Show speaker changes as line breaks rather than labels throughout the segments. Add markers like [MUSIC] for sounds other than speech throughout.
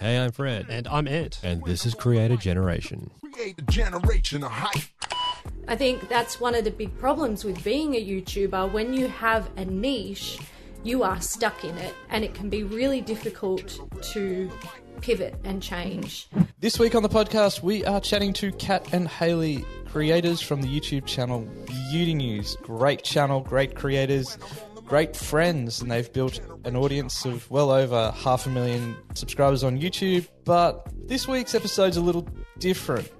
Hey, I'm Fred.
And I'm Ant.
And this is Creator Generation.
Create a generation of hype.
I think that's one of the big problems with being a YouTuber. When you have a niche, you are stuck in it, and it can be really difficult to pivot and change.
This week on the podcast, we are chatting to Kat and Haley, creators from the YouTube channel Beauty News. Great channel, great creators, great friends, and they've built an audience of well over half a million subscribers on YouTube. But this week's episode's a little different.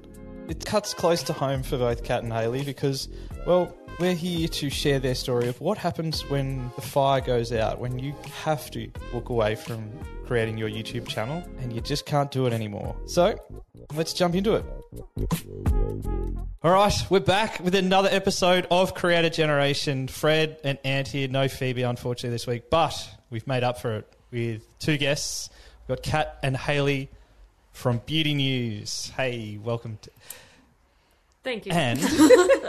It cuts close to home for both Kat and Haley because, well, we're here to share their story of what happens when the fire goes out, when you have to walk away from creating your YouTube channel and you just can't do it anymore. So, let's jump into it. All right, we're back with another episode of Creator Generation. Fred and Ant here, no Phoebe unfortunately this week, but we've made up for it with two guests. We've got Kat and Haley from Beauty News. Hey, welcome to.
Thank you.
And [LAUGHS]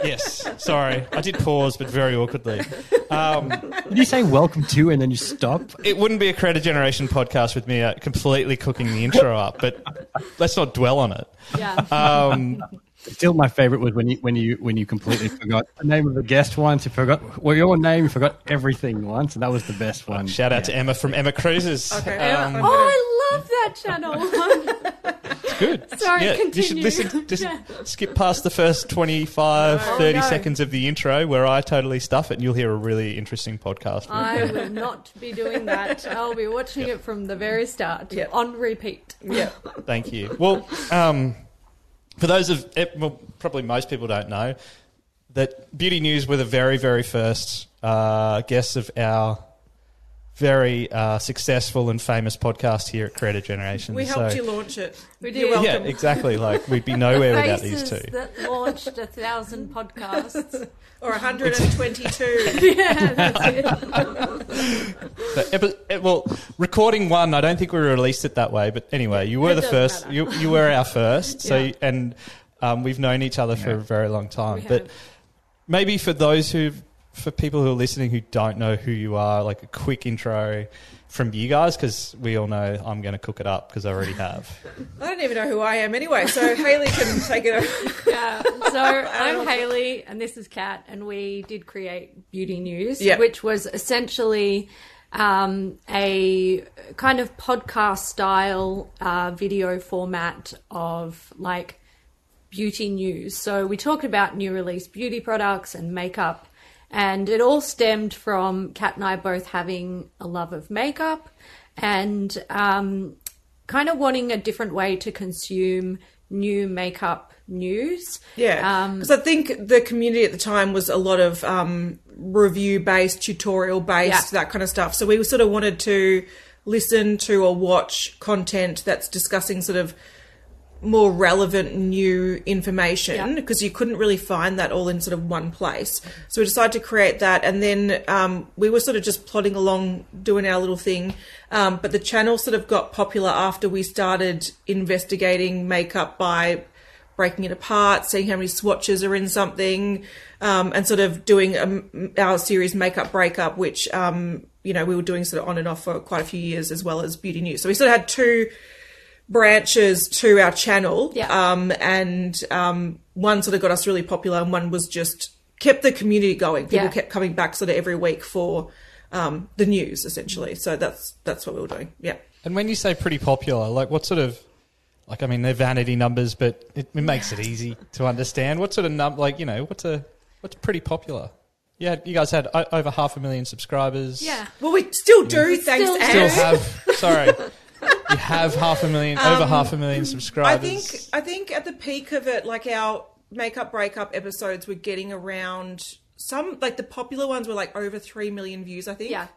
yes, sorry, I did pause, but very awkwardly. Um,
Did you say welcome to and then you stop?
it wouldn't be a Creator Generation podcast with me uh, completely cooking the intro up, but let's not dwell on it.
yeah.
Um,
Still, my favorite was when you when you when you completely forgot the name of the guest once. You forgot well your name. You forgot everything once, and that was the best one.
shout out to Emma from Emma Cruises.
Okay.
Um,
oh, I love that channel. [LAUGHS]
good. [LAUGHS]
Sorry,
yeah, you should listen. Just
Yeah.
skip past the first 25,
Oh,
30
no.
seconds of the intro where I totally stuff it, and you'll hear a really interesting podcast.
I will not be doing that. [LAUGHS] I'll be watching it from the very start
Yep.
on repeat.
Yeah. [LAUGHS]
Thank you. Well, um, for those of eh, well, probably most people don't know that Beauty News were the very, very first uh, guests of our very uh, successful and famous podcast here at Creator Generation.
We helped
So-
you launch it.
We
You're
did.
Yeah,
welcome.
exactly. Like we'd be nowhere without these two.
that launched a thousand podcasts. [LAUGHS]
Or 122. [LAUGHS]
yeah, that's it. [LAUGHS]
But, epi- eh, well, recording one, I don't think we released it that way. But anyway, you were the first.
matter.
You, you were our first. So
Yeah.
and um, we've known each other for a very long time.
We
but
have.
maybe for those who, for people who are listening who don't know who you are, like a quick intro from you guys, because we all know I'm going to cook it up because I already have. [LAUGHS]
I don't even know who I am anyway, so Haley can take it over. [LAUGHS]
Yeah. So I'm Haley, and this is Kat, and we did create Beauty News,
Yep.
which was essentially um, a kind of podcast style uh, video format of like beauty news. So we talked about new release beauty products and makeup. And it all stemmed from Kat and I both having a love of makeup and um, kind of wanting a different way to consume new makeup news.
Yeah.
Um,
Because I think the community at the time was a lot of um, review based, tutorial based,
Yeah.
that kind of stuff. So we sort of wanted to listen to or watch content that's discussing sort of more relevant new information
Yeah.
because you couldn't really find that all in sort of one place. So we decided to create that, and then um, we were sort of just plodding along doing our little thing. Um, but the channel sort of got popular after we started investigating makeup by breaking it apart, seeing how many swatches are in something, um, and sort of doing um, our series Makeup Breakup, which um, you know we were doing sort of on and off for quite a few years, as well as Beauty News. So we sort of had two branches to our channel,
Yeah.
um, and um, one sort of got us really popular, and one was just kept the community going. People
Yeah.
kept coming back sort of every week for um, the news, essentially. So that's that's what we were doing. Yeah.
And when you say pretty popular, like what sort of, like I mean, they're vanity numbers, but it, it makes it easy to understand. What sort of num, like you know, what's a what's pretty popular? Yeah, you guys had over half a million subscribers.
yeah.
Well, we still do, thanks,
Still-
Anne.
still have. sorry, [LAUGHS] you have half a million, over half a million subscribers.
I think I think at the peak of it, like our makeup breakup episodes were getting around some like the popular ones were like over three million views. I think.
Yeah.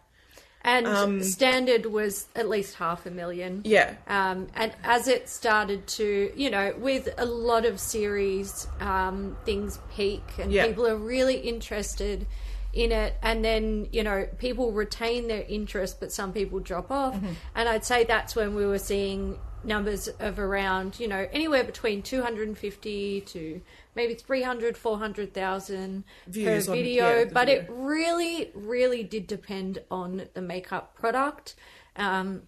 And standard was at least half a million.
Yeah.
Um, and as it started to, you know, with a lot of series, um, things peak and
Yeah.
people are really interested in it. And then, you know, people retain their interest, but some people drop off.
Mm-hmm.
And I'd say that's when we were seeing numbers of around, you know, anywhere between 250 to maybe 300, 400,000 per video.
yeah,
but it really, really did depend on the makeup product. Um,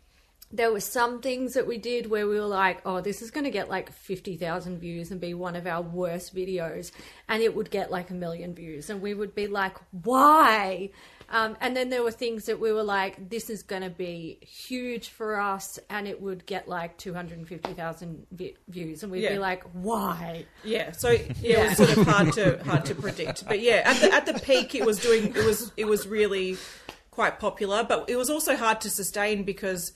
there were some things that we did where we were like, oh, this is going to get like 50,000 views and be one of our worst videos. And it would get like a million views. And we would be like, why? Um, and then there were things that we were like, this is going to be huge for us. And it would get like 250,000 vi- views. And we'd
Yeah.
be like, why?
Yeah, so [LAUGHS] yeah, it was sort of hard to hard to predict. But yeah, at the at the peak, it was doing it was it was really quite popular. But it was also hard to sustain because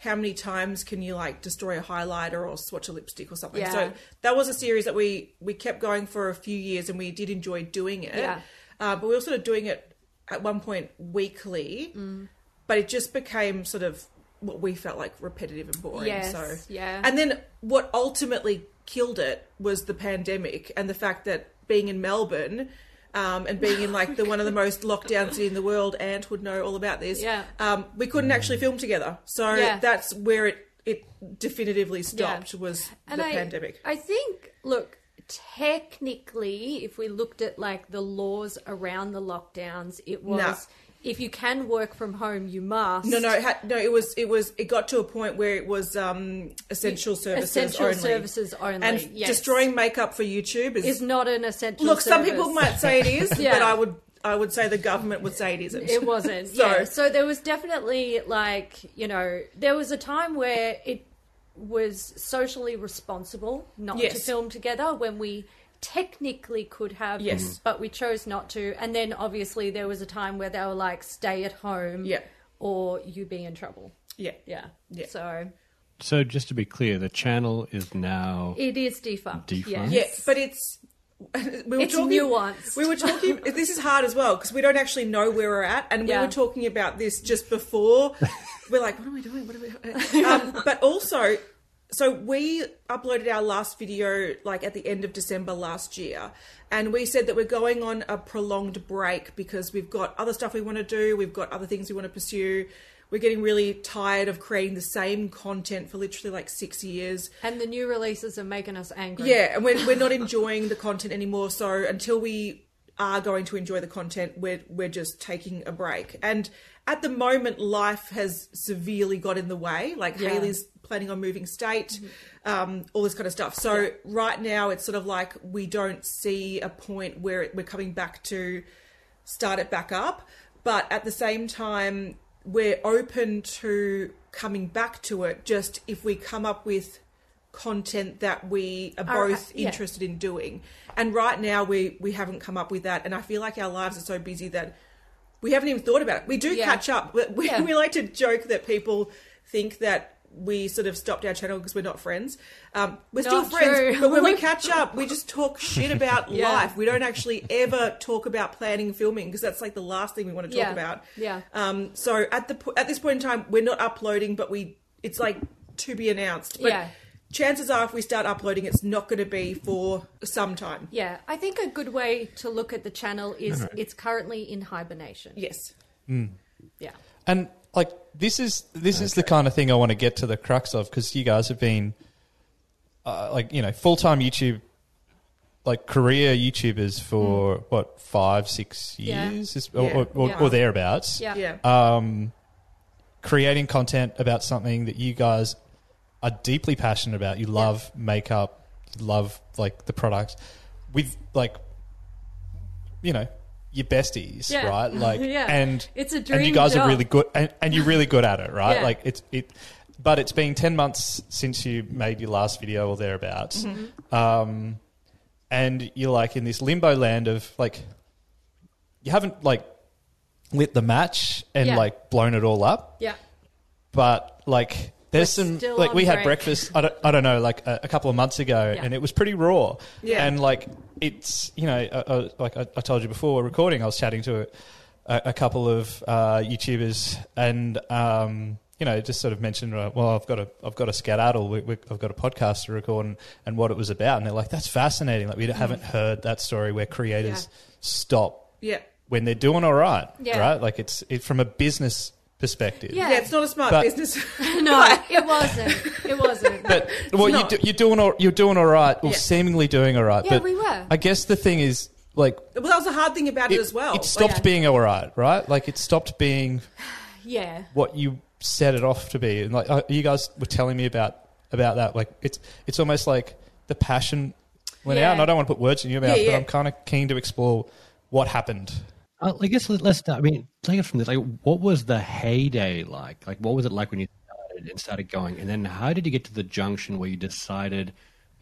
how many times can you like destroy a highlighter or swatch a lipstick or something?
Yeah.
So that was a series that we we kept going for a few years, and we did enjoy doing it.
Yeah.
Uh, but we were sort of doing it at one point weekly,
Mm.
but it just became sort of what we felt like repetitive and boring.
Yes,
so
yeah.
and then what ultimately killed it was the pandemic and the fact that being in Melbourne um, and being in like the one of the most locked down city in the world, Ant would know all about this.
Yeah.
Um, we couldn't actually film together, so
Yeah.
that's where it it definitively stopped was the
I,
pandemic.
I think, look, technically, if we looked at like the laws around the lockdowns, it was. If you can work from home, you must.
no, no, it had, no. It was, it was, it got to a point where it was um, essential services
essential
only.
services only.
and
yes.
destroying makeup for YouTube is,
is not an essential.
look. Some people might say it is, [LAUGHS]
Yeah.
but I would, I would say the government would say it isn't.
It wasn't. [LAUGHS]
So-
yeah. So there was definitely like, you know, there was a time where it was socially responsible not to film together when we technically could have,
Yes.
but we chose not to. And then obviously there was a time where they were like, stay at home
Yeah.
or you be in trouble.
yeah,
Yeah.
Yeah.
So
So just to be clear, the channel is now
it is defunct.
Defunct?
Yeah, but it's we were
It's
talking,
nuanced.
We were talking. [LAUGHS] this is hard as well because we don't actually know where we're at, and we
Yeah.
were talking about this just before. we're like, what are we doing? What are we? Um, but also, so we uploaded our last video like at the end of December last year, and we said that we're going on a prolonged break because we've got other stuff we want to do, we've got other things we want to pursue. We're getting really tired of creating the same content for literally like six years.
And the new releases are making us angry.
Yeah, and we're, we're not [LAUGHS] enjoying the content anymore. So until we are going to enjoy the content, we're we're just taking a break. And at the moment, life has severely got in the way. Like
Yeah.
Haley's planning on moving state, um, all this kind of stuff. So right now, it's sort of like we don't see a point where it, we're coming back to start it back up. But at the same time, we're open to coming back to it just if we come up with content that we are
Are-
both
yeah.
interested in doing. And right now we we haven't come up with that and I feel like our lives are so busy that we haven't even thought about it. We do
Yeah.
catch up. We,
Yeah.
we like to joke that people think that we sort of stopped our channel because we're not friends. Um, we're still friends,
true.
but when we [LAUGHS] catch up, we just talk shit about [LAUGHS]
Yeah.
life. We don't actually ever talk about planning filming because that's like the last thing we want to talk
Yeah.
about.
Yeah.
Um, so at the at this point in time, we're not uploading, but we it's like to be announced. But
Yeah.
Chances are, if we start uploading, it's not going to be for some time.
Yeah, I think a good way to look at the channel is it's currently in hibernation.
Yes.
Yeah.
And like this is this is the kind of thing I want to get to the crux of because you guys have been uh, like you know full time YouTube like career YouTubers for what five six years Is- or,
Yeah.
or, or,
Yeah.
or thereabouts.
Yeah.
Yeah.
Um, creating content about something that you guys are deeply passionate about. You love makeup, you love like the products with like you know your besties,
Yeah.
right? [LAUGHS] Like
Yeah.
and
It's a
and you guys
job.
are really good and, and you're really good at it, right?
Yeah.
Like it's it but it's been 10 months since you made your last video or thereabouts.
Mm-hmm.
Um and you're like in this limbo land of like you haven't like lit the match and
Yeah.
like blown it all up
Yeah.
but like there's
We're
some like we had breakfast I don't, I don't know like a, a couple of months ago
Yeah.
and it was pretty raw
Yeah.
and like it's you know uh, uh, like I, told you before recording I was chatting to a, a couple of uh, YouTubers and um, you know just sort of mentioned uh, well I've got a I've got a skedaddle we, we, I've got a podcast to record and, and what it was about and they're like that's fascinating like we haven't heard that story where creators
Yeah.
stop
Yeah.
when they're doing all right
Yeah.
right like it's it, from a business perspective
Yeah.
Yeah, it's not a smart
But-
business. [LAUGHS] [LAUGHS]
No, it wasn't. It wasn't.
But well, you
not.
do, you're doing all, you're doing all right, or
Yeah.
seemingly doing all right.
Yeah,
but
we were.
I guess the thing is, like,
well, that was a hard thing about it, as well.
It stopped
Yeah.
being all right, right? Like, it stopped being [SIGHS]
yeah.
what you set it off to be? And like uh, you guys were telling me about about that, like it's it's almost like the passion went
Yeah.
out. And I don't want to put words in your mouth,
Yeah,
but. I'm kind of keen to explore what happened.
Uh, I guess let- let's start. I mean, take it from this. Like, what was the heyday like? Like, what was it like when you started and started going? And then, how did you get to the junction where you decided,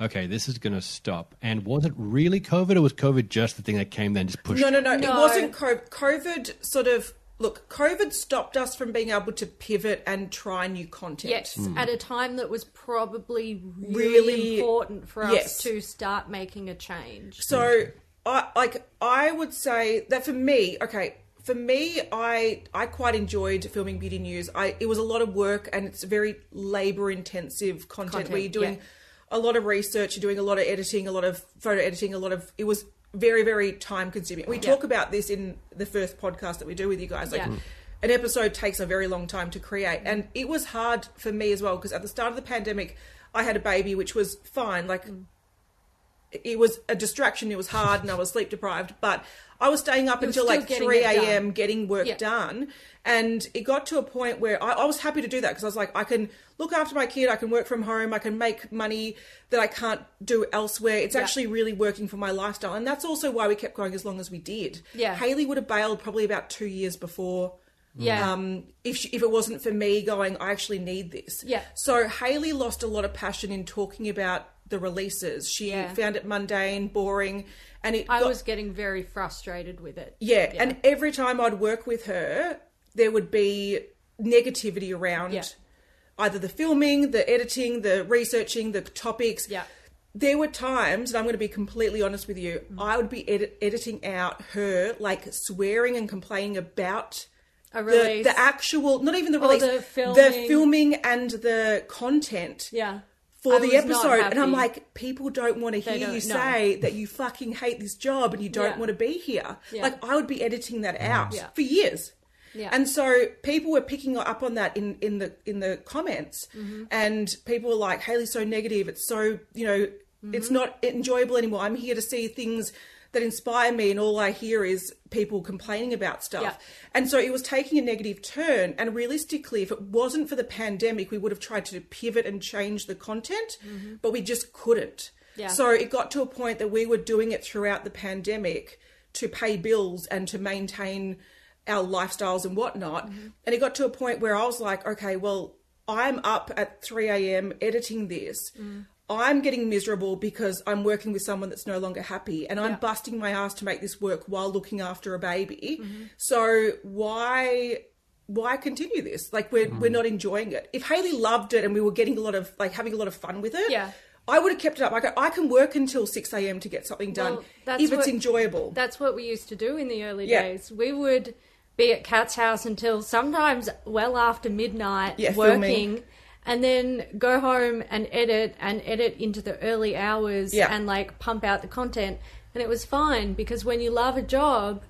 okay, this is going to stop? And was it really COVID, or was COVID just the thing that came then just pushed?
No, no, no, It wasn't COVID. COVID sort of look. COVID stopped us from being able to pivot and try new content.
Yes, at a time that was probably really,
Really-
important for us
yes.
to start making a change.
So I like I would say that for me, okay, for me, I I quite enjoyed filming beauty news. I it was a lot of work and it's very labor intensive content,
Content,
where you're doing
yeah.
a lot of research, you're doing a lot of editing, a lot of photo editing, a lot of it was very very time consuming. We talk about this in the first podcast that we do with you guys. Like
Yeah. Mm.
an episode takes a very long time to create, and it was hard for me as well because at the start of the pandemic, I had a baby, which was fine. Like mm. It was a distraction. It was hard, and I was sleep deprived. But I was staying up until like three a.m. getting work
Yeah.
done, and it got to a point where I, I was happy to do that because I was like, I can look after my kid, I can work from home, I can make money that I can't do elsewhere. It's
Yeah.
actually really working for my lifestyle, and that's also why we kept going as long as we did.
Yeah.
Haley would have bailed probably about two years before.
Yeah.
Um, if she, if it wasn't for me going, I actually need this.
Yeah.
So Haley lost a lot of passion in talking about the releases. She
Yeah.
found it mundane, boring, and it.
I
got-
was getting very frustrated with it.
yeah, and every time I'd work with her, there would be negativity around
Yeah.
either the filming, the editing, the researching, the topics.
Yeah.
There were times, and I'm going to be completely honest with you, mm. I would be edit- editing out her like swearing and complaining about
A
the,
release.
the actual, not even the release,
the
the
filming.
filming and the content
yeah.
For
I
the episode. And I'm like, people don't want to hear you
know.
say that you fucking hate this job and you don't
Yeah.
want to be here.
Yeah.
Like, I would be editing that out
Yeah.
for years.
Yeah.
And so people were picking up on that in, in the in the comments,
Mm-hmm.
and people were like, "Haley's so negative. It's so you know,
Mm-hmm.
it's not enjoyable anymore. I'm here to see things that inspire me, and all I hear is people complaining about stuff."
Yeah.
And so it was taking a negative turn. And realistically, if it wasn't for the pandemic, we would have tried to pivot and change the content, but we just couldn't.
Mm-hmm. Yeah.
So it got to a point that we were doing it throughout the pandemic to pay bills and to maintain our lifestyles and whatnot.
Mm-hmm.
And it got to a point where I was like, okay, well, I'm up at 3 a.m. editing this.
Mm.
I'm getting miserable because I'm working with someone that's no longer happy and I'm
Yeah.
busting my ass to make this work while looking after a baby.
Mm-hmm.
So why why continue this? Like we're
Mm.
we're not enjoying it. If Haley loved it and we were getting a lot of like having a lot of fun with it,
Yeah.
I would have kept it up. I go, I can work until six a.m. to get something done
Well, that's
if it's enjoyable.
That's what we used to do in the early
Yeah.
days. We would be at Kat's house until sometimes well after midnight
Yeah,
working
filming.
And then go home and edit and edit into the early hours
Yeah.
and like pump out the content. And it was fine because when you love a job,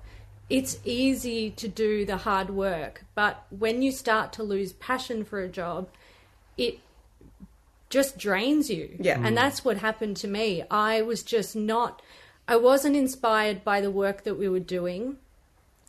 it's easy to do the hard work. But when you start to lose passion for a job, it just drains you.
Yeah.
And that's what happened to me. I was just not, I wasn't inspired by the work that we were doing.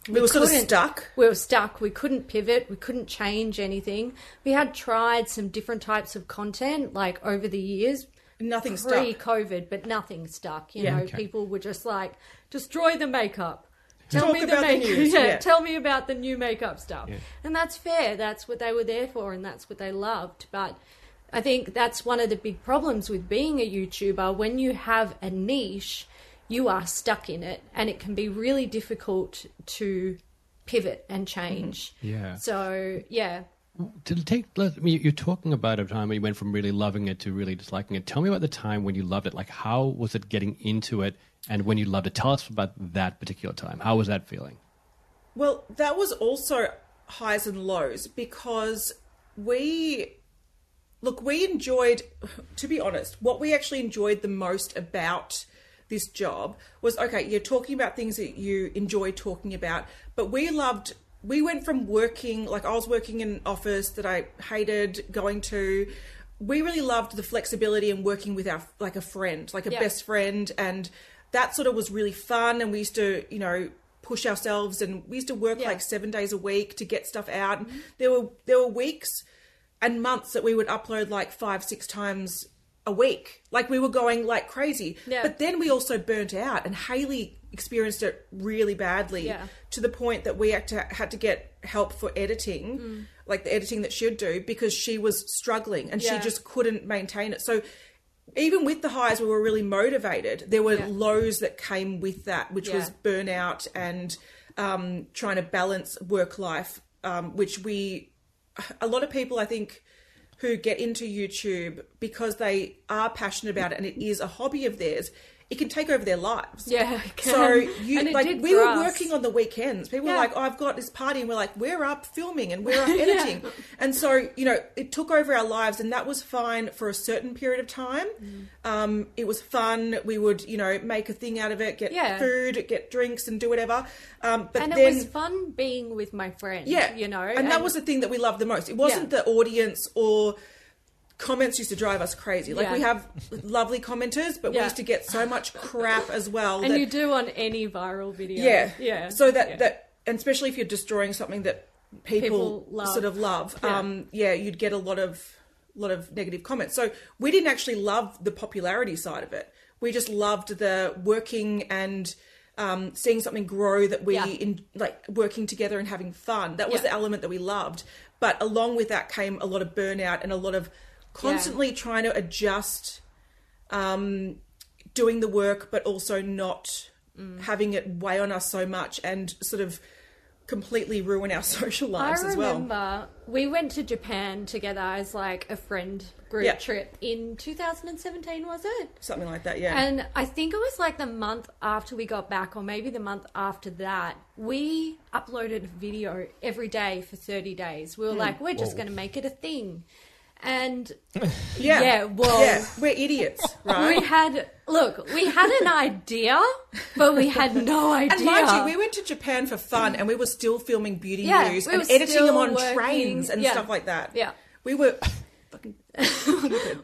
We were sort of stuck.
We were stuck. We couldn't pivot. We couldn't change anything. We had tried some different types of content like over the years.
Nothing stuck.
Pre COVID, but nothing stuck. You
Yeah.
know,
Okay.
people were just like, destroy the makeup. Tell
Talk
me the
about the [LAUGHS]
yeah,
yeah.
tell me about the new makeup stuff. And that's fair. That's what they were there for, and that's what they loved. But I think that's one of the big problems with being a YouTuber. When you have a niche, you are stuck in it, and it can be really difficult to pivot and change. Mm-hmm.
Yeah.
So yeah,
To take, I mean, you're talking about a time when you went from really loving it to really disliking it. Tell me about the time when you loved it. Like, how was it getting into it, and when you loved it? Tell us about that particular time. How was that feeling?
Well, that was also highs and lows because we look, we enjoyed, to be honest, what we actually enjoyed the most about this job was okay, you're talking about things that you enjoy talking about, but we loved. We went from working, like I was working in an office that I hated going to. We really loved the flexibility and working with our, like a friend, like a best friend. And that sort of was really fun. And we used to, you know, push ourselves, and we used to work
Yeah.
like seven days a week to get stuff out. And there were there were weeks and months that we would upload like five, six times a week. Like we were going like crazy.
Yeah.
But then we also burnt out, and Haley experienced it really badly
Yeah.
to the point that we had to had to get help for editing,
Mm.
like the editing that she'd do, because she was struggling and
Yeah.
she just couldn't maintain it. So even with the highs, we were really motivated. There were lows that came with that, which was burnout and um, trying to balance work life, um, which we, a lot of people, I think, who get into YouTube because they are passionate about it and it is a hobby of theirs, it can take over their lives.
Yeah, it can.
So you
And it
like we were
us.
working on the weekends. People were like, oh, "I've got this party," and we're like, "We're up filming and we're up [LAUGHS] editing," and so you know it took over our lives, and that was fine for a certain period of time.
Mm.
Um, it was fun. We would you know make a thing out of it, get
Yeah.
food, get drinks, and do whatever. Um, but
and
then
it was fun being with my friends.
yeah,
you know,
and, that was the thing that we loved the most. It wasn't
Yeah.
the audience or comments used to drive us crazy. Like
Yeah.
we have lovely commenters, but we used to get so much crap as well.
and
that,
you do on any viral video.
yeah,
yeah.
So that
yeah.
that, and especially if you're destroying something that people,
People love.
sort of love,
Yeah.
um, yeah, you'd get a lot of lot of negative comments. So we didn't actually love the popularity side of it. We just loved the working and. Um, seeing something grow that we
Yeah.
in like working together and having fun that was
Yeah.
the element that we loved but along with that came a lot of burnout and a lot of constantly trying to adjust um, doing the work, but also not
Mm.
having it weigh on us so much and sort of completely ruin our [LAUGHS] social lives as well.
I remember we went to Japan together as like a friend group
Yeah.
trip in 2017, was it?
Something like that, yeah.
And I think it was like the month after we got back, or maybe the month after that, we uploaded a video every day for 30 days. We were like, we're just going to make it a thing. And [LAUGHS]
yeah,
yeah, well-
yeah, we're idiots, [LAUGHS] right?
we had, look, we had an idea, but we had no idea. [LAUGHS]
and mind you, we went to Japan for fun, and we were still filming beauty
Yeah,
news
we
and editing them on
working-
trains and
yeah.
stuff like that.
Yeah.
we were.
Fucking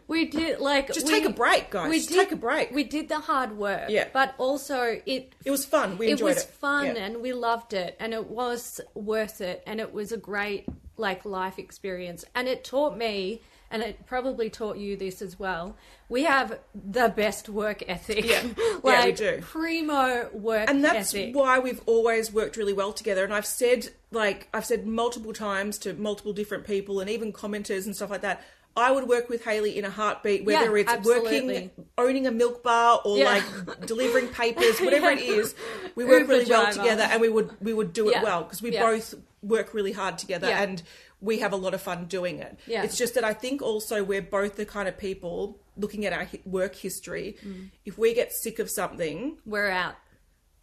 we did like
Just
we-
take a break, guys.
We did,
take a break.
We did the hard work,
Yeah.
but also it
It was fun. We
it
enjoyed
was
it.
fun
Yeah.
and we loved it and it was worth it and it was a great like life experience and it taught me and it probably taught you this as well we have the best work ethic
Yeah. [LAUGHS] Yeah, we do.
primo work
and that's
ethic
why we've always worked really well together and i've said like i've said multiple times to multiple different people and even commenters and stuff like that i would work with haley in a heartbeat whether
Yeah,
it's
absolutely.
working owning a milk bar or
Yeah.
like delivering papers whatever it is [LAUGHS] we work
Uber
really well together and we would we would do it
Yeah.
well because we
Yeah.
both work really hard together
Yeah.
and we have a lot of fun doing it
Yeah.
it's just that i think also we're both the kind of people looking at our work history
Mm.
if we get sick of something
we're out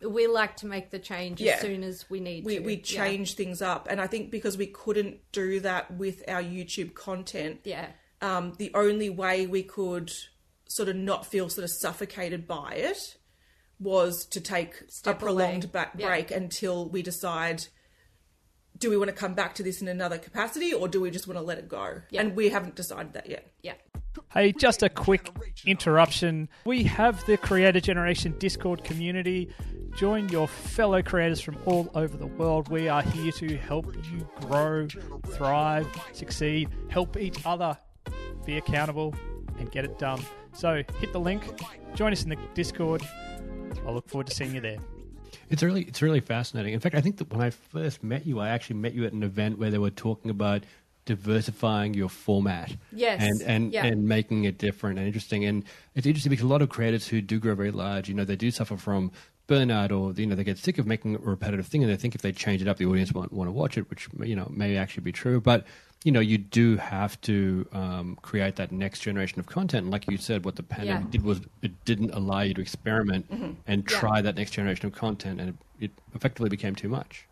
we like to make the change
Yeah.
as soon as we need
we,
to
we
Yeah.
change things up and i think because we couldn't do that with our youtube content
yeah
um, the only way we could sort of not feel sort of suffocated by it was to take
Step
a prolonged
away.
back
Yeah.
break until we decide do we want to come back to this in another capacity or do we just want to let it go
Yeah.
and we haven't decided that yet
yeah
Hey, just a quick interruption. We have the Creator Generation Discord community. Join your fellow creators from all over the world. We are here to help you grow, thrive, succeed, help each other be accountable, and get it done. So hit the link, join us in the Discord. I look forward to seeing you there.
It's really it's really fascinating. In fact, I think that when I first met you, I actually met you at an event where they were talking about diversifying your format.
Yes.
And and,
Yeah.
and making it different and interesting. And it's interesting because a lot of creators who do grow very large, you know, they do suffer from burnout or you know they get sick of making a repetitive thing and they think if they change it up the audience won't want to watch it which you know may actually be true but you know you do have to um, create that next generation of content and like you said what the pandemic
Yeah.
did was it didn't allow you to experiment and
Yeah.
try that next generation of content and it, it effectively became too much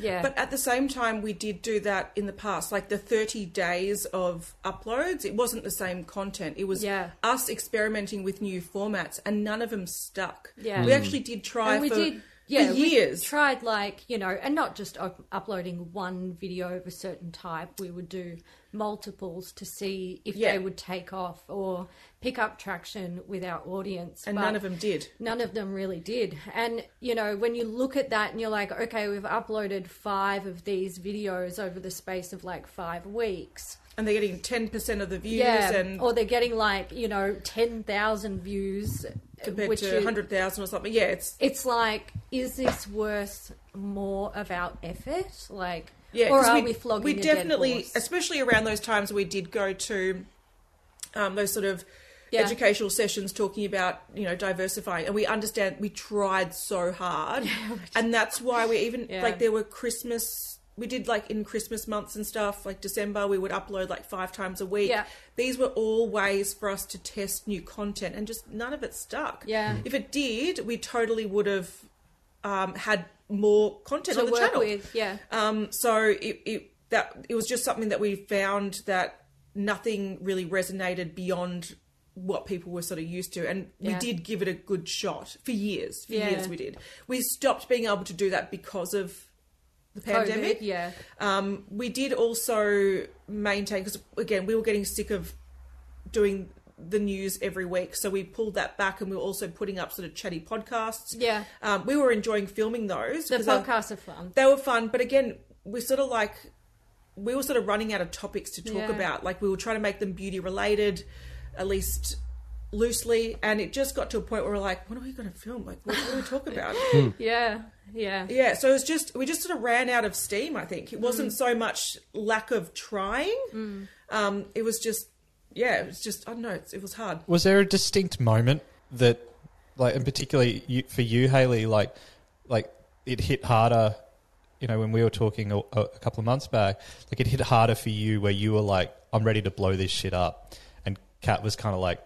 yeah
But at the same time, we did do that in the past. Like the 30 days of uploads, it wasn't the same content. It was
Yeah.
us experimenting with new formats, and none of them stuck.
Yeah.
We actually did try
And we
for
did- yeah,
for
we
years.
tried like you know, and not just up- uploading one video of a certain type. We would do multiples to see if
Yeah.
they would take off or pick up traction with our audience.
and
But
none of them did.
None of them really did. And, you know, when you look at that and you're like, okay, we've uploaded five of these videos over the space of like five weeks.
And they're getting ten percent of the views,
Yeah.
and
or they're getting like, you know, 10,000 views.
Compared
which
to hundred thousand or something. Yeah, it's
It's like, is this worth more of our effort? Like,
Yeah,
or are we, flogging
We
a dead
definitely, especially around those times, we did go to um, those sort of
Yeah.
educational sessions talking about you know diversifying, and we understand we tried so hard, [LAUGHS] and that's why we even
Yeah.
like there were Christmas. We did like in Christmas months and stuff, like December, we would upload like five times a week.
Yeah.
These were all ways for us to test new content, and just none of it stuck.
Yeah.
If it did, we totally would have um, had more content
to
on the
work
channel.
with, yeah.
Um, so it, it that it was just something that we found that nothing really resonated beyond what people were sort of used to, and we did give it a good shot for years. For
Yeah.
years, we did. We stopped being able to do that because of the pandemic.
COVID, yeah.
Um, we did also maintain because again we were getting sick of doing the news every week, so we pulled that back, and we were also putting up sort of chatty podcasts.
Yeah.
um, we were enjoying filming those.
The podcasts are fun.
they were fun, but again, we sort of like we were sort of running out of topics to talk
Yeah.
about. Like we were trying to make them beauty related, at least loosely, and it just got to a point where we're like, "What are we going to film? Like, what, what do we talk about?" [LAUGHS]
Yeah, yeah.
yeah, so it was just we just sort of ran out of steam. I think it
Mm.
wasn't so much lack of trying. Um, it was just yeah, it was just I don't know. It, it was hard.
Was there a distinct moment that, like, and particularly you, for you, Haley, like, like it hit harder? You know, when we were talking a, a couple of months back, like it hit harder for you, where you were like, "I'm ready to blow this shit up," and Kat was kind of like,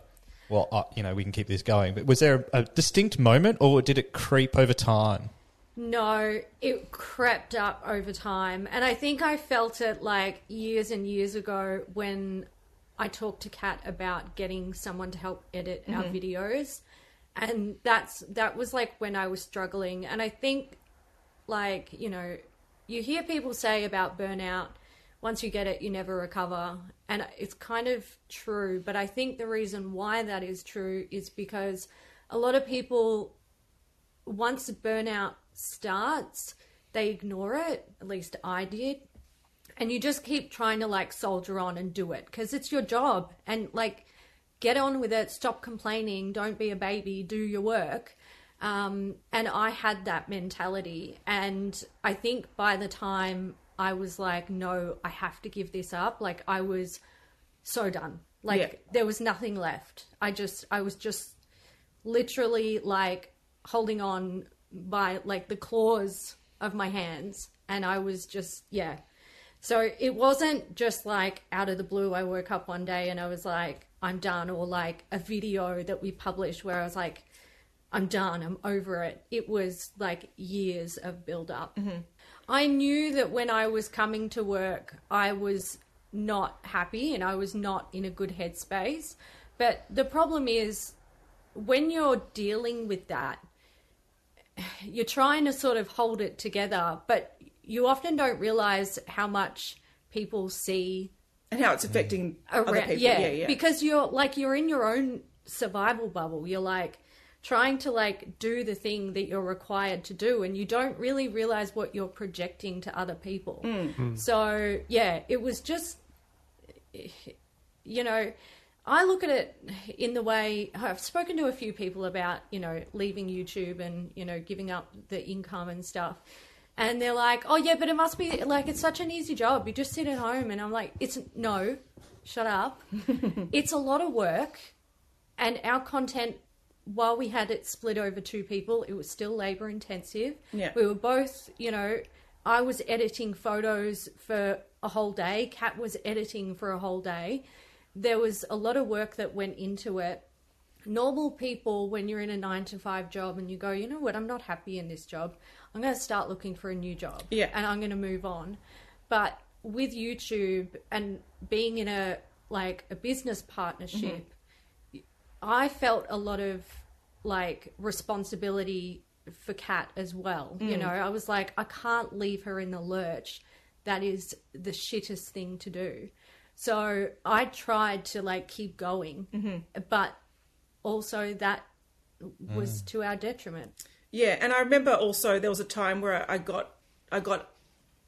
"Well, uh, you know, we can keep this going." But was there a, a distinct moment, or did it creep over time?
No, it crept up over time. And I think I felt it like years and years ago when I talked to Kat about getting someone to help edit our mm-hmm. videos. And that's that was like when I was struggling. And I think like, you know, you hear people say about burnout, once you get it, you never recover. And it's kind of true. But I think the reason why that is true is because a lot of people once burnout starts, they ignore it. At least I did. And you just keep trying to like soldier on and do it because it's your job. And like, get on with it. Stop complaining. Don't be a baby. Do your work. Um, and I had that mentality. And I think by the time I was like, no, I have to give this up, like, I was so done. Like,
Yeah.
there was nothing left. I just, I was just literally like holding on by like the claws of my hands and i was just yeah. So it wasn't just like out of the blue i woke up one day and i was like i'm done or like a video that we published where i was like i'm done i'm over it. It was like years of build up mm-hmm. i knew that when i was coming to work i was not happy and i was not in a good headspace. But the problem is when you're dealing with that, you're trying to sort of hold it together, but you often don't realize how much people see
And how it's affecting other
around.
people.
Yeah,
Yeah, yeah.
because you're like you're in your own survival bubble. You're like trying to like do the thing that you're required to do, and you don't really realize what you're projecting to other people.
Mm.
So yeah, it was just you know, I look at it in the way I've spoken to a few people about, you know, leaving YouTube and, you know, giving up the income and stuff. And they're like, oh, yeah, but it must be like it's such an easy job. You just sit at home. And I'm like, it's no, shut up. [LAUGHS] it's a lot of work. And our content, while we had it split over two people, it was still labor intensive.
Yeah.
We were both, you know, I was editing photos for a whole day, Kat was editing for a whole day. There was a lot of work that went into it. Normal people, when you're in a nine to five job and you go, you know what, I'm not happy in this job, I'm going to start looking for a new job.
Yeah.
And I'm going to move on. But with YouTube and being in a like a business partnership, mm-hmm. I felt a lot of like responsibility for Kat as well. You mm. know, I was like, I can't leave her in the lurch. That is the shittest thing to do. So I tried to like keep going, mm-hmm. but also that was mm. to our detriment.
Yeah, and I remember also there was a time where I got I got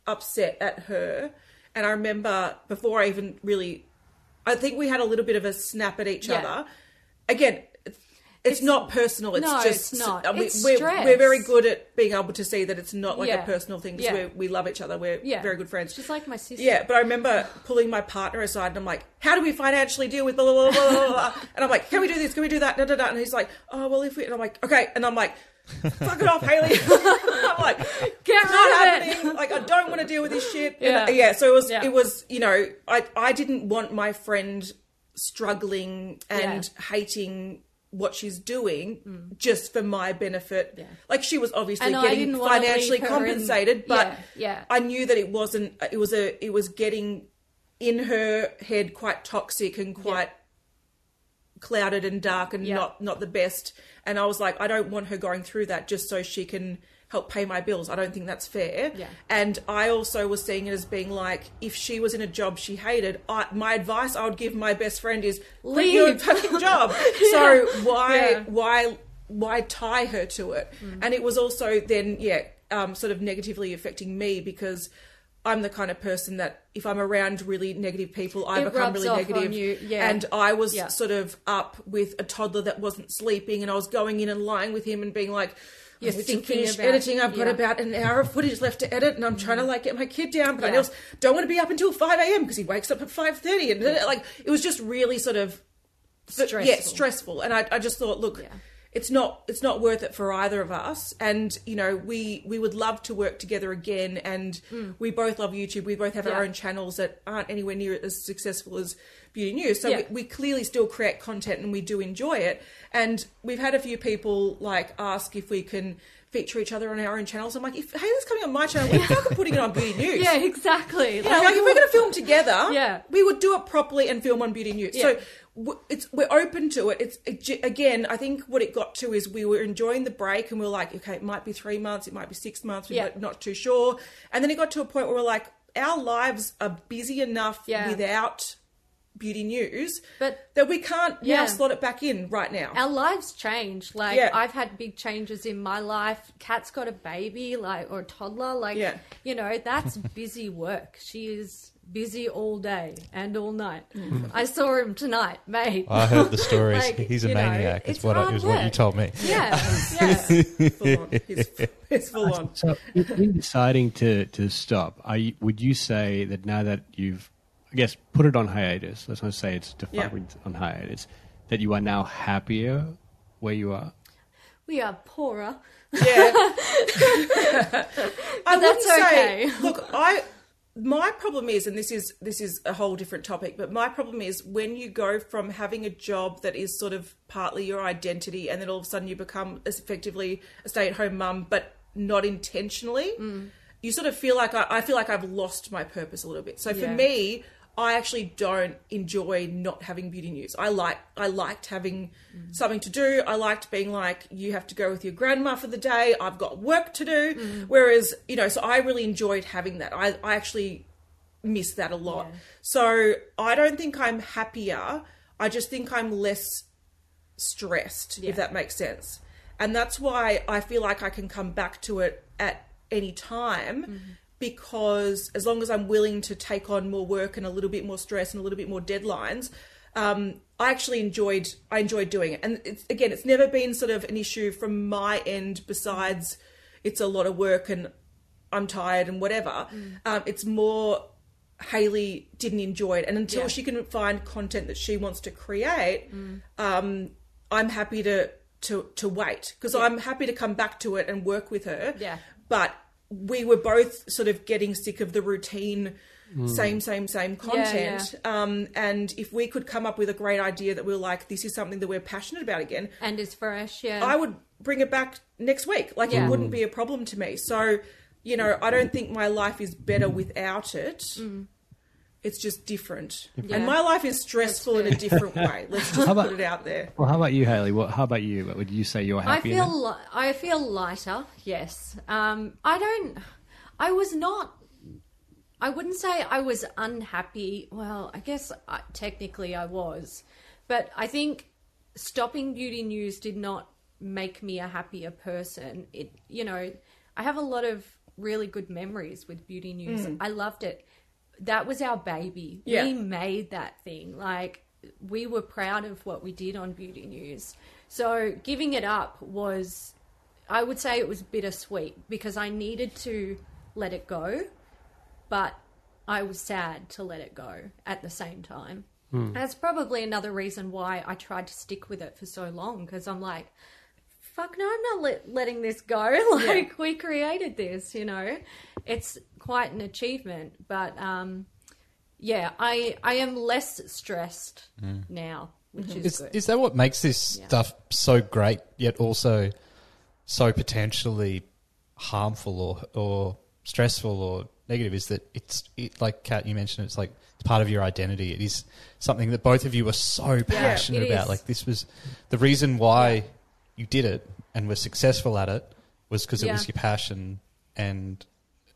upset at her, and I remember before I even really, I think we had a little bit of a snap at each
Yeah.
other. Again, it's, it's, not personal. It's
no,
just
it's not.
Mean,
It's
we're,
stress.
we're very good at being able to see that it's not like
Yeah.
a personal thing because
Yeah.
we we love each other. We're
Yeah,
very good friends.
She's like my sister.
Yeah, but I remember pulling my partner aside and I'm like, how do we financially deal with blah, blah, blah, blah, blah. And I'm like, can we do this? Can we do that? Da, da, da. And he's like, oh, well, if we, and I'm like, okay. And I'm like, fuck it off, Haley. [LAUGHS] I'm like,
Get
it's not
rid of it.
happening. Like, I don't want to deal with this shit.
Yeah.
And, yeah. So it was, it was, you know, I, I didn't want my friend struggling and hating what she's doing just for my benefit.
Mm. Yeah.
Like she was obviously getting
didn't wanna leave
financially
her in-
compensated, but
Yeah, yeah.
I knew that it wasn't. It was a. It was getting in her head quite toxic and quite clouded and dark and not not the best. And I was like, I don't want her going through that just so she can help pay my bills. I don't think that's fair.
Yeah.
And I also was seeing it as being like, if she was in a job she hated, I, my advice I would give my best friend is quit your
Leave.
fucking job. [LAUGHS] So why
Yeah.
why why tie her to it?
Mm.
And it was also then yeah, um, sort of negatively affecting me because I'm the kind of person that if I'm around really negative people, I
It
become really negative.
yeah.
And I was
Yeah.
sort of up with a toddler that wasn't sleeping, and I was going in and lying with him and being like.
You're
"I
thinking
finish
about-
editing. I've got
yeah.
about an hour of footage left to edit, and I'm trying to like get my kid down, but I
Yeah.
also don't want to be up until five a.m. because he wakes up at five thirty, and uh, like it was just really sort of but, yeah,
Stressful.
stressful. And I, I just thought, look,
Yeah.
It's not it's not worth it for either of us. And you know, we we would love to work together again. And hmm. we both love YouTube. We both have.
Yeah.
our own channels that aren't anywhere near as successful as Beauty News. So
Yeah.
we, we clearly still create content and we do enjoy it. And we've had a few people like ask if we can feature each other on our own channels. I'm like, if Haley's coming on my channel, we're fucking putting it on Beauty News. [LAUGHS]
Yeah, exactly.
You know, like if we're going to film together,
Yeah.
we would do it properly and film on Beauty News.
Yeah.
So it's we're open to it. It's it, again, I think what it got to is we were enjoying the break and we are like, okay, it might be three months, it might be six months, we're
Yeah.
not- not too sure. And then it got to a point where we're like, our lives are busy enough
Yeah.
without Beauty News,
But-
that we can't now
Yeah.
slot it back in right now.
our lives change. Like
Yeah.
I've had big changes in my life. Kat's got a baby, like or a toddler. Like
Yeah.
you know, that's [LAUGHS] busy work. She is busy all day and all night.
Mm.
I saw him tonight, mate.
I heard the [LAUGHS] stories.
Like,
He's a
you know,
maniac.
It's
what I,
hard
is what you told me.
yeah, [LAUGHS] yeah.
full on. It's, it's full on.
So, in in deciding to to stop, are you, would you say that now that you've, I guess, put it on hiatus? Let's not say it's
Yeah.
defined on hiatus. That you are now happier where you are.
We are poorer.
Yeah. [LAUGHS] I wouldn't
that's
say.
okay. [LAUGHS]
Look, I my problem is, and this is this is a whole different topic, but my problem is when you go from having a job that is sort of partly your identity, and then all of a sudden you become as effectively a stay at home mum, but not intentionally.
Mm.
You sort of feel like I, I feel like I've lost my purpose a little bit. So for me, I actually don't enjoy not having beauty news. I like I liked having
Mm.
something to do. I liked being like you have to go with your grandma for the day. I've got work to do.
Mm.
Whereas you know, so I really enjoyed having that. I I actually miss that a lot.
Yeah.
So I don't think I'm happier. I just think I'm less stressed,
Yeah.
if that makes sense. And that's why I feel like I can come back to it at any time
Mm-hmm.
Because as long as I'm willing to take on more work and a little bit more stress and a little bit more deadlines, um, I actually enjoyed I enjoyed doing it. And it's, again, it's never been sort of an issue from my end besides it's a lot of work and I'm tired and whatever. Um, it's more Haley didn't enjoy it, and until
Yeah.
she can find content that she wants to create, um, I'm happy to to to wait because I'm happy to come back to it and work with her.
Yeah.
but we were both sort of getting sick of the routine. Same, same, same content. Um, and if we could come up with a great idea that we we're like, this is something that we're passionate about again,
And it's fresh, yeah.
I would bring it back next week. Like
Yeah.
it wouldn't be a problem to me. So, you know, I don't think my life is better without it. It's just different.
Yeah.
And my life is stressful in a different way. [LAUGHS] Let's just
How about-
put it out there.
Well, how about you, Haley? What, how about you? What would you say you're
I
happy? in
feel li- I feel lighter. Yes. Um, I don't. I was not. I wouldn't say I was unhappy. Well, I guess I, technically I was, but I think stopping beauty news did not make me a happier person. It, you know, I have a lot of really good memories with beauty news. I loved it. That was our baby.
Yeah.
We made that thing. Like we were proud of what we did on beauty news. So giving it up was I would say it was bittersweet because I needed to let it go, but I was sad to let it go at the same time. Hmm. That's probably another reason why I tried to stick with it for so long because I'm like, fuck no, I'm not let, letting this go. [LAUGHS] Like, we created this, you know? It's quite an achievement, but um, yeah, I, I am less stressed now, which is
Is,
good.
is that what makes this
Yeah.
stuff so great, yet also so potentially harmful or or stressful or negative? Is that it's it, like Kat, you mentioned, it's like it's part of your identity. It is something that both of you were so passionate
it
about.
is.
Like this was the reason why you did it and were successful at it was because it was your passion and.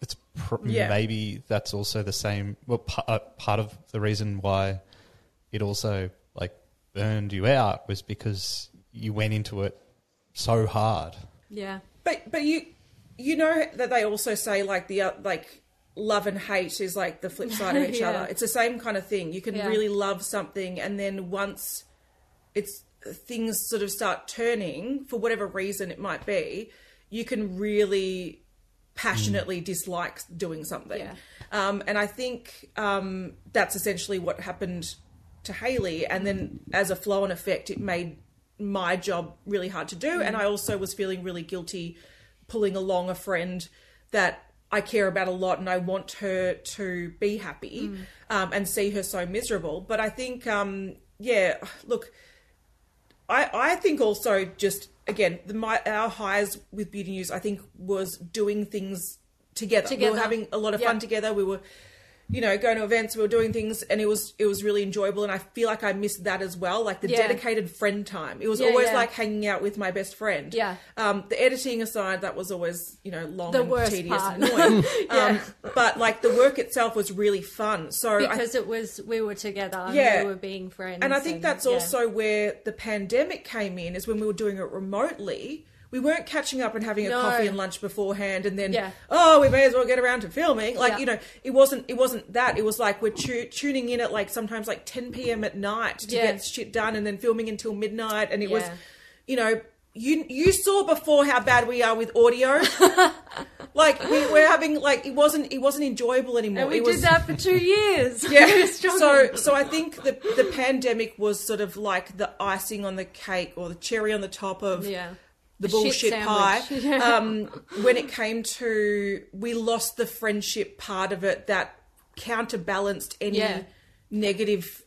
It's pr-
Yeah.
maybe that's also the same. Well, pa- uh, part of the reason why it also like burned you out was because you went into it so hard.
yeah.
But but you you know that they also say like the uh, like love and hate is like the flip side of [LAUGHS] each
Yeah.
other. It's the same kind of thing. You can
Yeah.
really love something and then once it's things sort of start turning for whatever reason it might be, you can really passionately dislikes doing something.
Yeah.
Um, and I think um, that's essentially what happened to Haley. And then as a flow and effect, it made my job really hard to do. And I also was feeling really guilty pulling along a friend that I care about a lot and I want her to be happy um, and see her so miserable. But I think, um, yeah, look, I, I think also just again the, my our highs with beauty news I think was doing things together. We
Together.
were having a lot of
Yeah.
fun together. We were you know going to events. We were doing things, and it was it was really enjoyable. And I feel like I missed that as well, like the
Yeah.
dedicated friend time. It was
Yeah,
always
yeah.
like hanging out with my best friend.
Yeah.
Um, the editing aside, that was always you know long
The
and tedious
part.
and annoying. [LAUGHS]
Yeah.
um, but like the work itself was really fun. So I
because it was we were together and
Yeah.
we were being friends
and I think that's
yeah.
also where the pandemic came in, is when we were doing it remotely. We weren't catching up and having a
No.
coffee and lunch beforehand, and then
Yeah.
oh, we may as well get around to filming. Like
Yeah.
you know, it wasn't it wasn't that. It was like we're tu- tuning in at like sometimes like 10 p.m. at night to
Yeah.
get shit done, and then filming until midnight. And it was, you know, you you saw before how bad we are with audio. [LAUGHS] like we, we're having like it wasn't it wasn't enjoyable anymore.
and we
it
did
was,
that for two years [LAUGHS]
yeah. [LAUGHS] So so I think the the pandemic was sort of like the icing on the cake or the cherry on the top of
yeah
the
The
bullshit pie. [LAUGHS] Um, when it came to we lost the friendship part of it that counterbalanced any
Yeah.
negative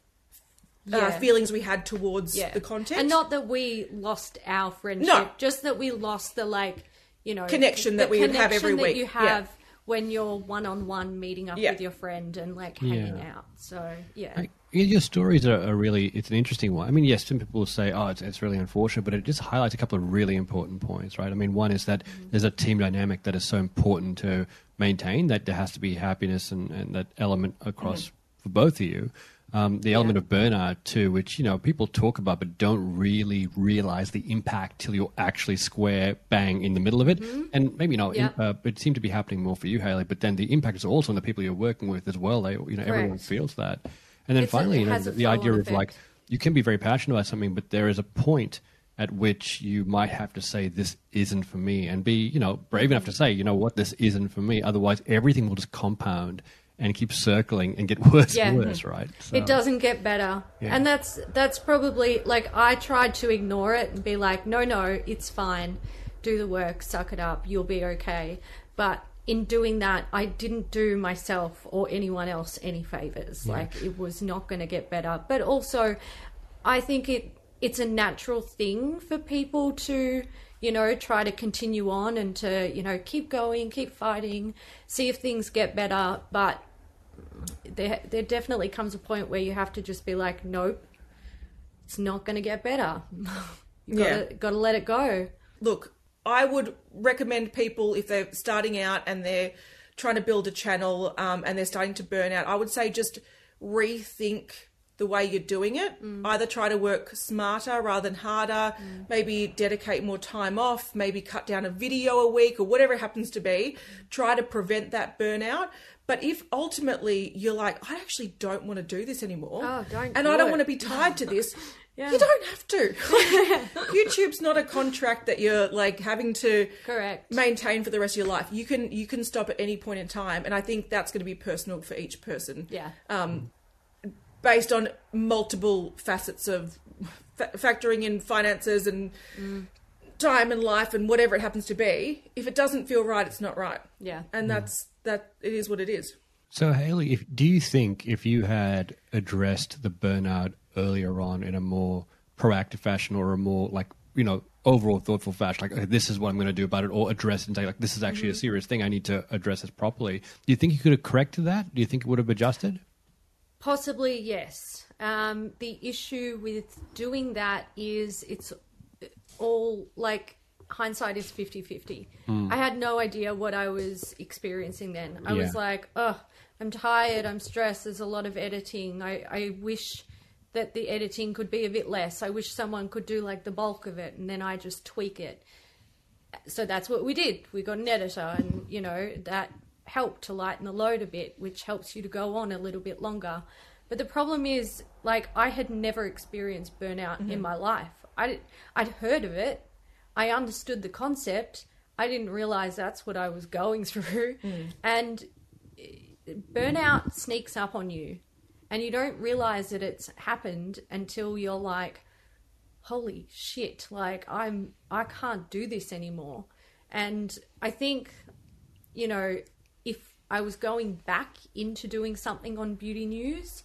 uh,
Yeah.
feelings we had towards
yeah
the content.
and not that we lost our friendship
No.
just that we lost the like you know
Connection that we would have every
connection that
week.
you
Yeah.
have when you're one-on-one meeting up
Yeah.
with your friend and like hanging
Yeah.
out so yeah
Like, yeah, your stories are, are really it's an interesting one. I mean, yes, some people will say, "Oh, it's, it's really unfortunate," but it just highlights a couple of really important points, right? I mean, one is that there's a team dynamic that is so important to maintain that there has to be happiness and, and that element across for both of you. Um, the element of burnout too, which you know people talk about but don't really realize the impact till you're actually square bang in the middle of it. And maybe not,
Yeah.
uh, it seemed to be happening more for you, Haley. But then the impact is also on the people you're working with as well. They, you know, everyone feels that. And then
It's
finally, you know, the, idea of like you can be very passionate about something, but there is a point at which you might have to say this isn't for me, and be you know brave enough to mm. say you know what this isn't for me. Otherwise, everything will just compound and keep circling and get [LAUGHS] worse
Yeah.
and worse, right? So-
It doesn't get better.
Yeah.
And that's that's probably like I tried to ignore it and be like, no, no, it's fine. Do the work, suck it up, you'll be okay. But in doing that, I didn't do myself or anyone else any favors. Like it was not going to get better. But also, I think it it's a natural thing for people to you know try to continue on and to you know keep going keep fighting see if things get better but there there definitely comes a point where you have to just be like, nope, it's not going to get better. [LAUGHS] you gotta,
Yeah.
gotta let it go.
look, I would recommend people if they're starting out and they're trying to build a channel um, and they're starting to burn out, I would say just rethink the way you're doing it. Either try to work smarter rather than harder, maybe dedicate more time off, maybe cut down a video a week or whatever it happens to be. Try to prevent that burnout. But if ultimately you're like, I actually don't want to do this anymore,
Oh, don't
and
do
I don't
it.
want to be tied to this, [LAUGHS]
Yeah.
you don't have to. [LAUGHS] YouTube's not a contract that you're like having to
Correct.
maintain for the rest of your life. You can you can stop at any point in time, and I think that's going to be personal for each person.
Yeah.
Um, based on multiple facets of fa- factoring in finances and time and life and whatever it happens to be. If it doesn't feel right, it's not right,
Yeah.
and that's that. It is what it is.
So Haley, if, do you think if you had addressed the burnout earlier on in a more proactive fashion or a more like you know overall thoughtful fashion, like okay, this is what I'm going to do about it, or address it and say like this is actually a serious thing, I need to address this properly. Do you think you could have corrected that? Do you think it would have adjusted?
Possibly, yes. Um, the issue with doing that is it's all like hindsight is 50 50. I had no idea what I was experiencing then. I was like, oh, I'm tired, I'm stressed, there's a lot of editing. I, I wish that the editing could be a bit less. I wish someone could do like the bulk of it and then I just tweak it. So that's what we did. We got an editor, and you know, that helped to lighten the load a bit, which helps you to go on a little bit longer. But the problem is, like, I had never experienced burnout in my life. I, I'd heard of it, I understood the concept. I didn't realize that's what I was going [LAUGHS] through. And eh, burnout sneaks up on you, and you don't realize that it's happened until you're like, holy shit like i'm i can't do this anymore and i think you know if i was going back into doing something on beauty news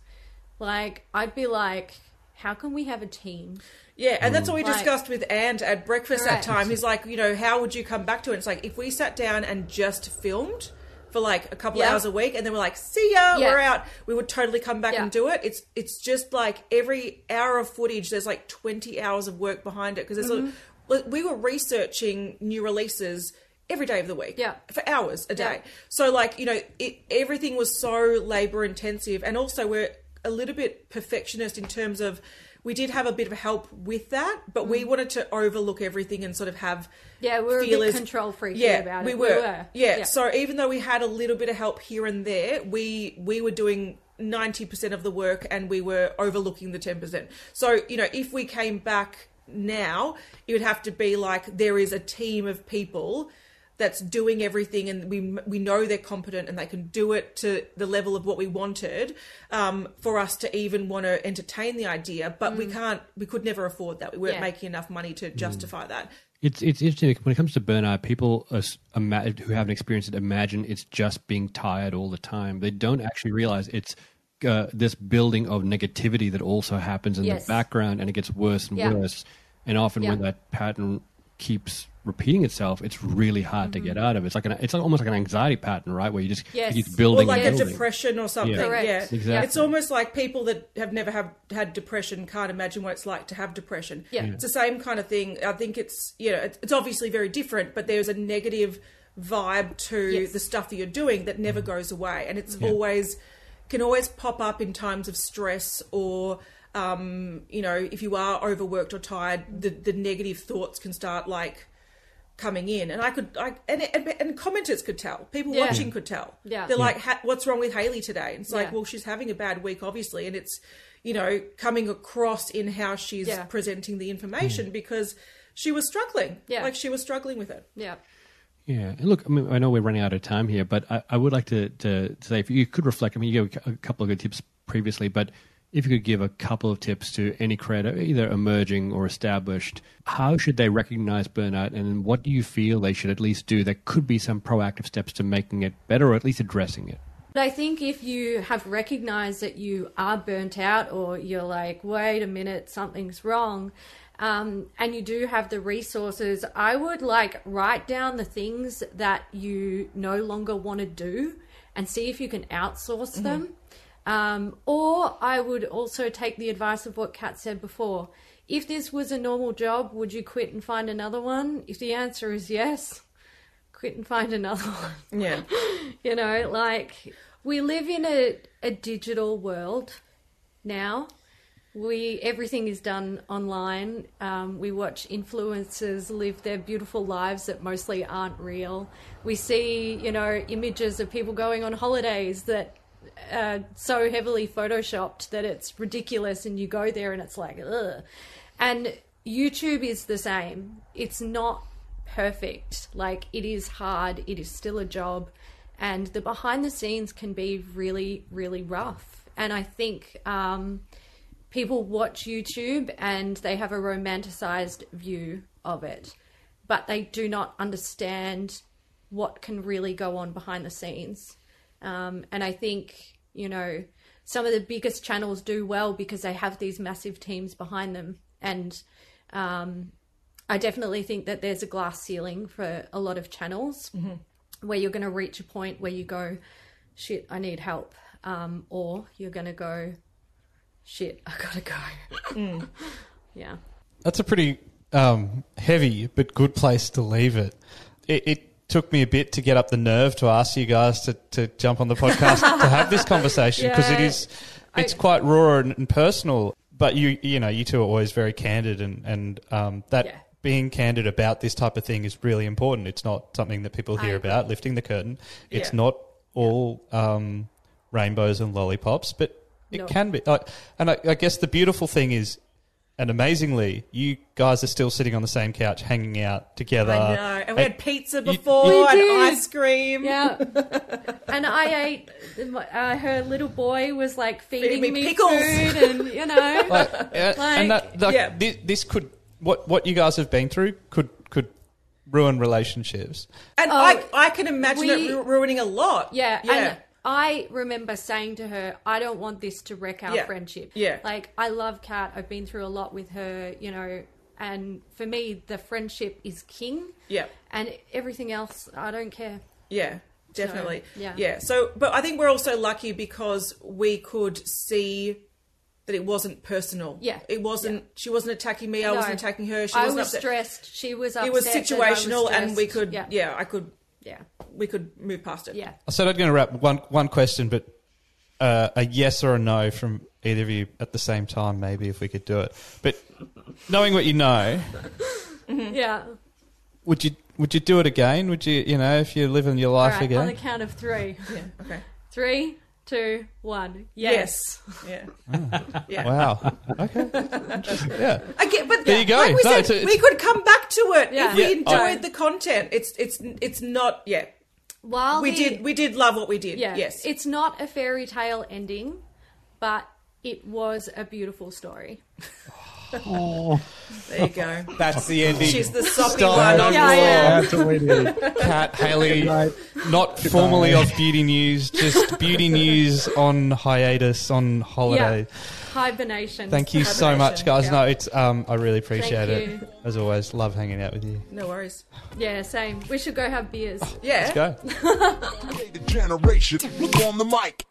like i'd be like how can we have a team
Yeah, and that's what we mm.
Like-
discussed with Ant at breakfast
Correct.
that time. He's like, you know, how would you come back to it? It's like if we sat down and just filmed for like a couple
Yeah.
hours a week, and then we're like, see ya,
Yeah.
we're out. We would totally come back
Yeah.
and do it. It's it's just like every hour of footage, there's like twenty hours of work behind it because there's
Mm-hmm.
we were researching new releases every day of the week
Yeah.
for hours a day so like you know it, everything was so labor intensive and also we're a little bit perfectionist in terms of we did have a bit of help with that but we wanted to overlook everything and sort of have
Mm. Yeah, we were a bit control freaky
yeah
about
we were.
We were.
Yeah.
Yeah.
so even though we had a little bit of help here and there we we were doing 90% of the work and we were overlooking the 10% so you know if we came back now it would have to be like there is a team of people that's doing everything and we we know they're competent and they can do it to the level of what we wanted um, for us to even want to entertain the idea but we can't we could never afford that we weren't
Yeah.
making enough money to justify that
It's it's interesting when it comes to burnout. People as- ima- who haven't experienced it imagine it's just being tired all the time. They don't actually realize it's uh, this building of negativity that also happens in
Yes.
the background, and it gets worse and
Yeah.
worse. And often, when that pattern keeps repeating itself, it's really hard to get out of. It's like an it's like almost like an anxiety pattern, right? Where you just
Mm-hmm. Yes.
keep
or like
and
a depression or something.
Yeah.
Correct.
Yeah,
Exactly.
It's almost like people that have never have had depression can't imagine what it's like to have depression.
Yeah. Yeah.
it's the same kind of thing. I think it's you know it's, it's obviously very different, but there's a negative vibe to
Yes.
the stuff that you're doing that never goes away, and it's always can always pop up in times of stress or. Um, you know, if you are overworked or tired, the, the negative thoughts can start like coming in, and I could, I and, and, and commenters could tell, people
Yeah.
watching could tell.
Yeah.
they're
Yeah.
like, "What's wrong with Haley today?" And it's like,
Yeah.
well, she's having a bad week, obviously, and it's you know coming across in how she's
Yeah.
presenting the information hmm. because she was struggling.
Yeah.
like she was struggling with it.
yeah
Yeah, and look, I mean, I know we're running out of time here, but I, I would like to, to say if you could reflect. I mean, you gave a couple of good tips previously, but if you could give a couple of tips to any creator, either emerging or established, how should they recognize burnout, and what do you feel they should at least do? That could be some proactive steps to making it better, or at least addressing it.
But I think if you have recognized that you are burnt out or you're like, wait a minute, something's wrong, um, and you do have the resources, I would like write down the things that you no longer want to do and see if you can outsource them. Um, or I would also take the advice of what Kat said before. If this was a normal job, would you quit and find another one? If the answer is yes, quit and find another [LAUGHS] one.
Yeah. [LAUGHS]
You know, like we live in a, a digital world now. We everything is done online. Um, we watch influencers live their beautiful lives that mostly aren't real. We see, you know, images of people going on holidays that are so heavily photoshopped that it's ridiculous, and you go there and it's like, ugh. And YouTube is the same. It's not perfect. Like it is hard. It is still a job, and the behind the scenes can be really, really rough. And I think um, people watch YouTube and they have a romanticized view of it, but they do not understand what can really go on behind the scenes. Um, and I think you know some of the biggest channels do well because they have these massive teams behind them and um, I definitely think that there's a glass ceiling for a lot of channels where you're going to reach a point where you go, shit, I need help. Um, or you're going to go, shit, I got to go. [LAUGHS] Yeah.
That's a pretty um, heavy but good place to leave it. it. It took me a bit to get up the nerve to ask you guys to, to jump on the podcast [LAUGHS] to have this conversation because it
Yeah.
is it's
I-
quite raw and, and personal. But you you know you two are always very candid and and um, that
Yeah.
being candid about this type of thing is really important. It's not something that people hear about. Lifting the curtain. It's
Yeah.
not all um, rainbows and lollipops, but it
No.
can be. And I, I guess the beautiful thing is, and amazingly, you guys are still sitting on the same couch, hanging out together.
I know. And we had pizza
you-
before
We
and
did.
ice cream.
Yeah. [LAUGHS] and I ate, uh, her little boy was like feeding,
Feeding me
me,
pickles.
food and, you know. [LAUGHS]
like, uh, and that, like,
yeah.
this, this could what what you guys have been through could could ruin relationships.
And
Oh,
I, I can imagine
we-
it ru- ruining a lot.
Yeah,
Yeah.
and I remember saying to her, I don't want this to wreck our
Yeah.
friendship.
Yeah.
Like, I love Kat. I've been through a lot with her, you know, and for me, the friendship is king.
Yeah.
And everything else, I don't care.
Yeah, definitely.
yeah.
Yeah. So, but I think we're also lucky because we could see that it wasn't personal.
Yeah.
It wasn't, she wasn't attacking me, I
No.
wasn't attacking her. She
I
wasn't
was
upset.
stressed. She was upset.
It was situational and we could,
Yeah.
yeah. I could,
Yeah.
We could move past it.
Yeah.
I said I'm going to wrap one one question, but uh, a yes or a no from either of you at the same time, maybe if we could do it. But knowing what you know,
Yeah.
would you would you do it again? Would you you know if you're living your life
right.
again?
On the count of three. [LAUGHS]
Yeah. Okay.
Three, two, one. Yes.
Yes. Yeah. yeah.
Wow. Okay. [LAUGHS] Yeah.
Again, but
There you go.
Like we
No,
said,
it's a-
we could come back to it
Yeah.
if we
Yeah,
enjoyed
I-
the content. It's it's it's not. Yeah,
While
we
the-
did we did love what we did.
Yeah.
Yes.
It's not a fairy tale ending, but it was a beautiful story. Oh.
there you go.
That's the ending.
She's the soppy
Stop.
one on
Yeah,
the
yeah.
That's what we need.
Kat Haley,
Right.
not formally off beauty news, just beauty news on hiatus on holiday.
Hibernation.
Thank you so much, guys.
Yeah.
No, it's um, I really appreciate
Thank
it.
you.
As always, love hanging out with you.
No worries.
Yeah, same. We should go have beers.
Yeah.
Let's go. [LAUGHS]
The generation on the mic.